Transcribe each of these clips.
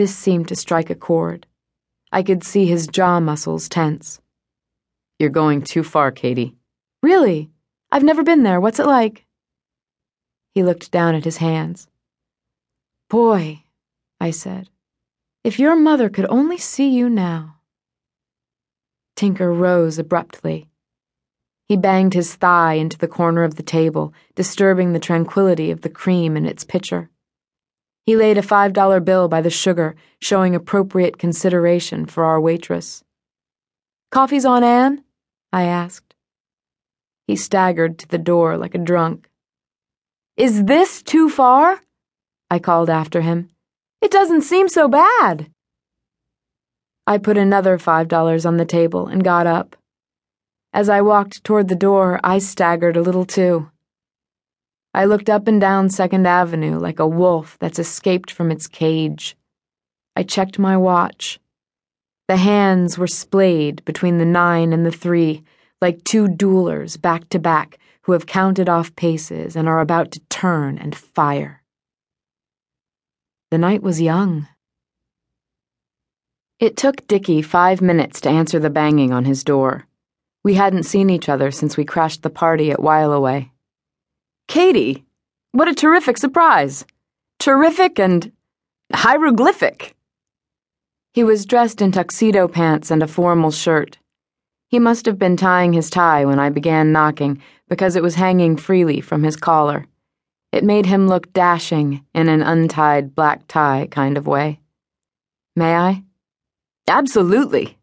This seemed to strike a chord. I could see his jaw muscles tense. You're going too far, Katey. Really? I've never been there. What's it like? He looked down at his hands. Boy, I said, if your mother could only see you now. Tinker rose abruptly. He banged his thigh into the corner of the table, disturbing the tranquility of the cream in its pitcher. He laid a five dollar bill by the sugar, showing appropriate consideration for our waitress. Coffee's on, Anne? I asked. He staggered to the door like a drunk. Is this too far? I called after him. It doesn't seem so bad. I put another five dollars on the table and got up. As I walked toward the door, I staggered a little too. I looked up and down Second Avenue like a wolf that's escaped from its cage. I checked my watch. The hands were splayed between the nine and the three, like two duelers back to back who have counted off paces and are about to turn and fire. The night was young. It took Dicky five minutes to answer the banging on his door. We hadn't seen each other since we crashed the party at Whileaway. Katey, what a terrific surprise! Terrific and hieroglyphic. He was dressed in tuxedo pants and a formal shirt. He must have been tying his tie when I began knocking because it was hanging freely from his collar. It made him look dashing in an untied black tie kind of way. May I? Absolutely.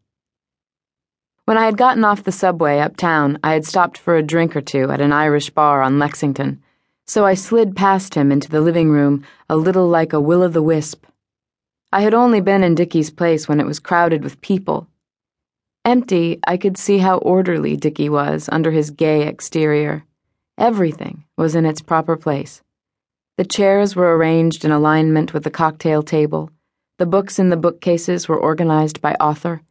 When I had gotten off the subway uptown, I had stopped for a drink or two at an Irish bar on Lexington, so I slid past him into the living room a little like a will o' the wisp. I had only been in Dicky's place when it was crowded with people. Empty, I could see how orderly Dicky was under his gay exterior. Everything was in its proper place. The chairs were arranged in alignment with the cocktail table. The books in the bookcases were organized by author.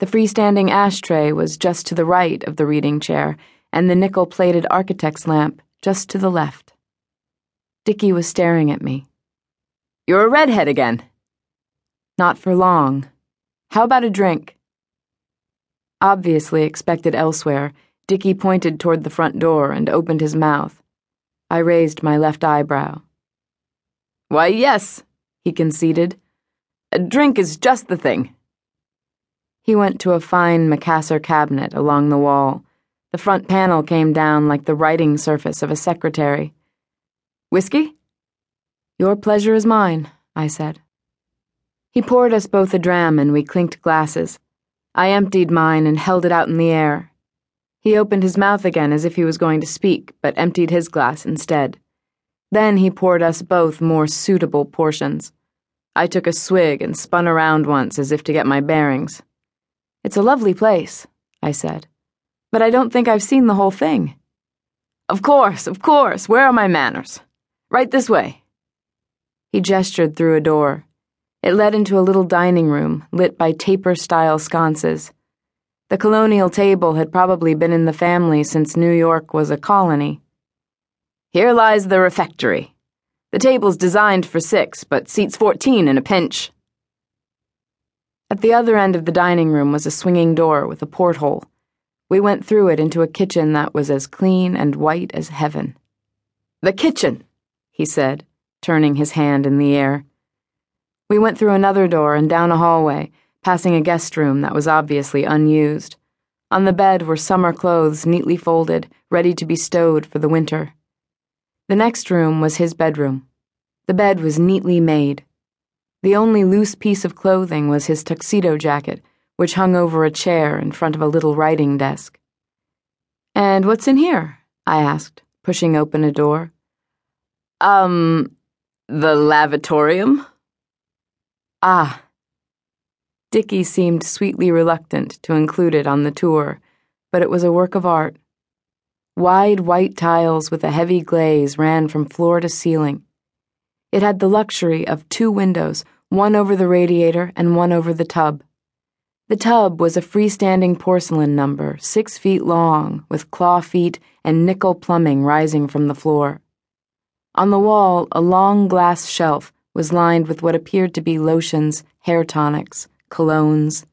The freestanding ashtray was just to the right of the reading chair, and the nickel plated architect's lamp just to the left. Dicky was staring at me. You're a redhead again. Not for long. How about a drink? Obviously expected elsewhere, Dicky pointed toward the front door and opened his mouth. I raised my left eyebrow. Why, yes, he conceded. A drink is just the thing. He went to a fine Macassar cabinet along the wall. The front panel came down like the writing surface of a secretary. Whiskey? Your pleasure is mine, I said. He poured us both a dram and we clinked glasses. I emptied mine and held it out in the air. He opened his mouth again as if he was going to speak, but emptied his glass instead. Then he poured us both more suitable portions. I took a swig and spun around once as if to get my bearings. It's a lovely place, I said, but I don't think I've seen the whole thing. Of course, of course. Where are my manners? Right this way. He gestured through a door. It led into a little dining room lit by taper style sconces. The colonial table had probably been in the family since New York was a colony. Here lies the refectory. The table's designed for six, but seats fourteen in a pinch. At the other end of the dining room was a swinging door with a porthole. We went through it into a kitchen that was as clean and white as heaven. The kitchen, he said, turning his hand in the air. We went through another door and down a hallway, passing a guest room that was obviously unused. On the bed were summer clothes neatly folded, ready to be stowed for the winter. The next room was his bedroom. The bed was neatly made. The only loose piece of clothing was his tuxedo jacket, which hung over a chair in front of a little writing desk. And what's in here? I asked, pushing open a door. Um, the lavatorium? Ah. Dicky seemed sweetly reluctant to include it on the tour, but it was a work of art. Wide white tiles with a heavy glaze ran from floor to ceiling. It had the luxury of two windows, one over the radiator and one over the tub. The tub was a freestanding porcelain number, six feet long, with claw feet and nickel plumbing rising from the floor. On the wall, a long glass shelf was lined with what appeared to be lotions, hair tonics, colognes,